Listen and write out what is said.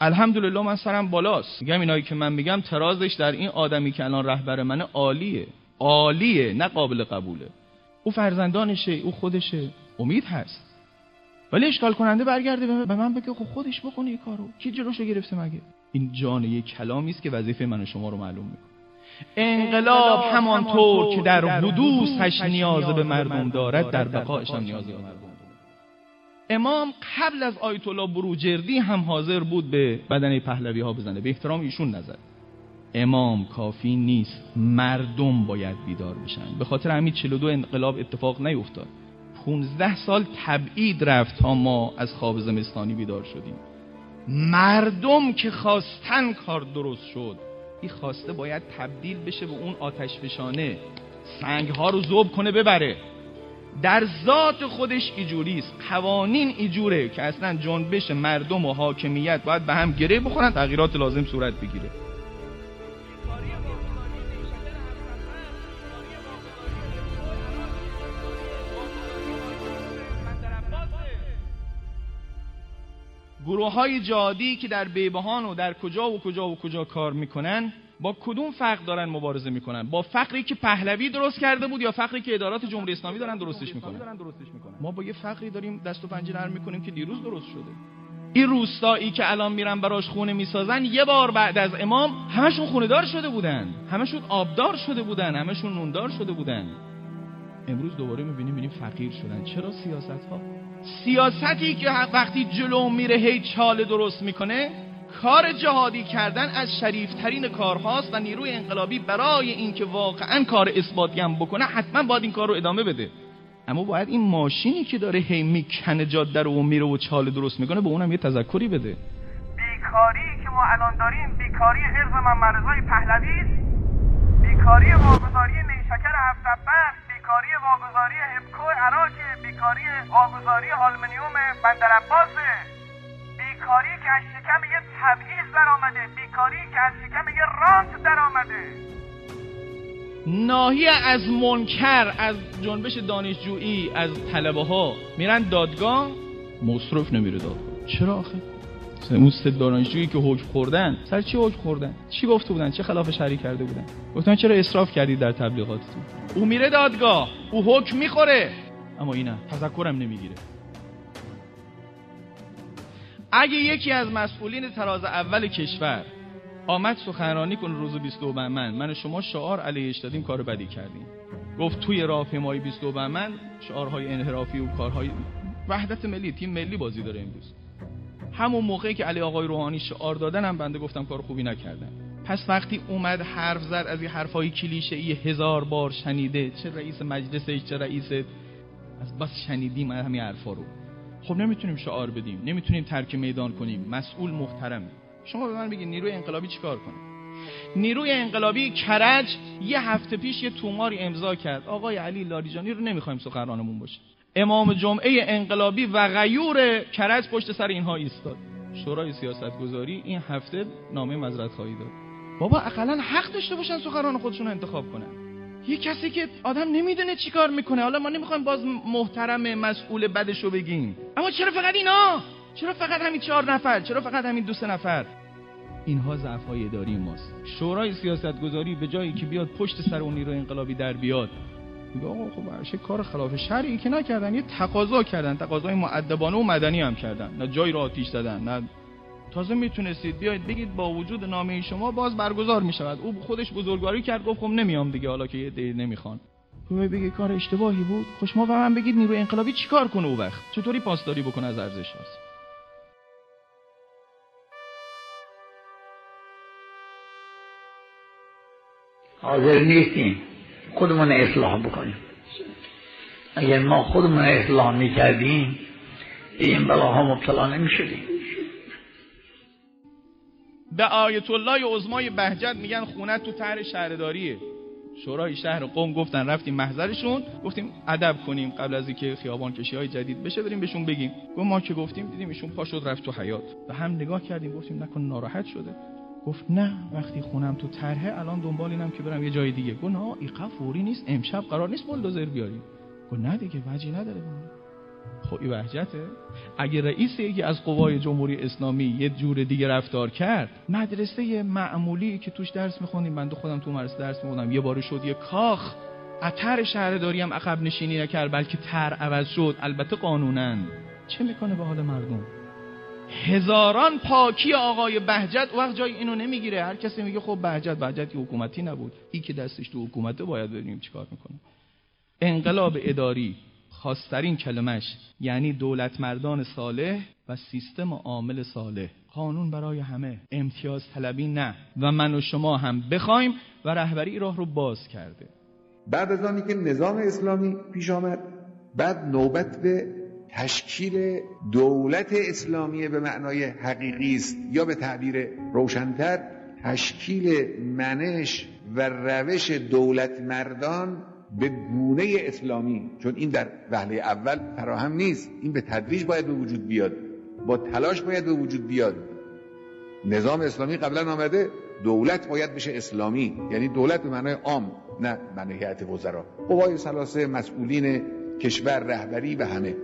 الحمدلله من سرم بالاست. میگم اینایی که من میگم ترازش در این آدمی که الان رهبر منه عالیه. عالیه نه قابل قبوله. او فرزندانشه او خودشه. امید هست. ولی اشکال کننده برگرده به من بگه خب خودش بکنه این کارو. کی جلوشو گرفته مگه؟ این جان یک کلامی است که وظیفه من و شما رو معلوم می‌کنه. انقلاب همانطور که در حدوثش نیاز به مردم دارد در بقایش هم نیاز به مردم امام قبل از آیت الله بروجردی هم حاضر بود به بدن پهلوی ها بزنه. به احترام ایشون نظر. امام کافی نیست. مردم باید بیدار بشن. به خاطر همین 42 انقلاب اتفاق نیفتاد. 15 سال تبعید رفت تا ما از خواب زمستانی بیدار شدیم. مردم که خواستن کار درست شد. این خواسته باید تبدیل بشه به اون آتش فشانه سنگ ها رو ذوب کنه ببره. در ذات خودش ایجوریست قوانین ایجوره که اصلا جنبش مردم و حاکمیت باید به هم گره بخورن تغییرات لازم صورت بگیره. گروه های جادی که در بیبهان و در کجا و کجا و کجا کار می‌کنن با کدوم فقر دارن مبارزه می‌کنن؟ با فقری که پهلوی درست کرده بود یا فقری که ادارات جمهوری اسلامی دارن درستش می‌کنن؟ ما با یه فقری داریم دست و پنجه نرم می‌کنیم که دیروز درست شده. این روستایی که الان میرن براش خونه می‌سازن یه بار بعد از امام همشون خونه دار شده بودن. همشون آبدار شده بودن همشون نوندار شده بودن. امروز دوباره می‌بینیم ببینیم فقیر شدن. چرا سیاست ها سیاستی که وقتی جلو میره هی چاله درست می‌کنه کار جهادی کردن از شریفترین کارهاست و نیروی انقلابی برای اینکه واقعا کار اثباتی هم بکنه حتما باید این کار رو ادامه بده. اما باید این ماشینی که داره هی می‌کنه جاده رو و میره و چاله درست می‌کنه به اونم یه تذکری بده. بیکاری که ما الان داریم بیکاری حرز من مرزای پهلوی بیکاری واگذاری نیشکر هفت بیکاری واگذاری هبکو عراق بیکاری واگذاری آلمنیوم بندر بیکاری که از شکم یه تبعیض در آمده. بیکاری که از شکم یه رانت در آمده. ناهی از منکر از جنبش دانشجویی از طلبه ها میرن دادگاه؟ مصرف نمیره دادگاه. چرا آخه؟ اون سه دانشجویی که حکم خوردن سر چی حکم خوردن؟ چی گفته بودن؟ چه خلاف شرعی کرده بودن؟ گفتن چرا اصراف کردید در تبلیغاتتون؟ او میره دادگاه. او حکم می‌خوره. اما اینا تذکرم نمی‌گیره. اگه یکی از مسئولین تراز اول کشور آمد سخنرانی کن روز 22 بهمن من شما شعار علیهش دادیم کار بدی کردیم. گفت توی راهپیمایی 22 بهمن شعارهای انحرافی و کارهای وحدت ملی تیم ملی بازی داره امروز. همون موقعی که علی آقای روحانی شعار دادن هم بنده گفتم کار خوبی نکردن. پس وقتی اومد حرف زد از این حرفای کلیشه ای هزار بار شنیده چه رئیس مجلسش چه رئیس از بس شنیدیم همین حرفا رو. خب نمی‌تونیم شعار بدیم نمی‌تونیم ترک میدان کنیم. مسئول محترمه شما به من بگید نیروی انقلابی چیکار کنه؟ نیروی انقلابی کرج یه هفته پیش یه توماری امضا کرد. آقای علی لاریجانی رو نمی‌خوایم سخنرانمون باشه. امام جمعه انقلابی و غیور کرج پشت سر اینها ایستاد. شورای سیاست گذاری این هفته نامه مذرت خواهی داد. بابا اقلا حق داشته باشن سخنران خودشون رو انتخاب کنن. یه کسی که آدم نمی‌دونه چیکار می‌کنه. حالا ما نمی‌خوایم باز محترم مسئول بدشو بگیم. اما چرا فقط اینا؟ چرا فقط همین چهار نفر؟ چرا فقط همین دو سه نفر؟ اینها ضعف های اداری ماست. شورای سیاست گذاری به جایی که بیاد پشت سر اون نیرو انقلابی در بیاد. میگه آقا خب کار خلاف شرعی که نکردن یه تقاضا کردن. تقاضای معدبانه و مدنی هم کردن. نه جایی را آتیش زدن نه تازه می‌تونستید. بیاید بگید با وجود نامه شما باز برگزار می‌شود. او خودش بزرگواری کرد گفت خب نمیام دیگه حالا که یه دی نمی‌خوان. تو بگی کار اشتباهی بود؟ خوش ما به من بگید نیروی انقلابی چیکار کنه او وقت؟ چطوری پاسداری بکنه از ارزش هاست؟ حاضر نیستیم. خودمون اصلاح بکنیم. اگر ما خودمون اصلاح می‌کردیم این بلاها مبتلا نمی‌شدیم. به آیت الله عظمای بهجت میگن خونه تو طرح شهرداریه. شورای شهر قوم گفتن رفتیم محضرشون گفتیم ادب کنیم قبل از اینکه خیابان کشی های جدید بشه بریم بهشون بگیم. گفت ما که گفتیم دیدیم ایشون پا شد رفت تو حیات و هم نگاه کردیم گفتیم نکن ناراحت شده. گفت نه وقتی خونم تو طرحه الان دنبال اینم که برم یه جای دیگه. گفت نه ایقا فوری نیست امشب قرار نیست بولدوزر بیاریم. گفت نه دیگه وجی نداره. خب این وحجته اگه رئیس یکی از قوای جمهوری اسلامی یه جور دیگه رفتار کرد مدرسه معمولی که توش درس می‌خونیم من دو خودم تو مدرسه درس می‌خونم یه بار شد یه کاخ. اتر شهرداری هم عقب نشینی نکرد بلکه تر عوض شد. البته قانونن چه می‌کنه به حال مردم؟ هزاران پاکی آقای بهجت وقت جای اینو نمی‌گیره. هر کسی میگه خب بهجت بهجت حکومتی نبود. ای که دستش تو حکومته باید ببینیم چیکار می‌کنه. انقلاب اداری خاصترین کلمش یعنی دولت مردان صالح و سیستم عامل صالح. قانون برای همه امتیاز طلبی نه. و من و شما هم بخوایم و رهبری راه رو باز کرده. بعد از آنی که نظام اسلامی پیش آمد بعد نوبت به تشکیل دولت اسلامی به معنای حقیقی است یا به تعبیر روشنتر تشکیل منش و روش دولت مردان به گونه اسلامی چون این در وهله اول فراهم نیست. این به تدریج باید به وجود بیاد. با تلاش باید به وجود بیاد. نظام اسلامی قبلا آمده دولت باید بشه اسلامی. یعنی دولت به معنای عام نه معنای هیئت وزرا. قوای سلاسه مسئولین کشور رهبری و همه.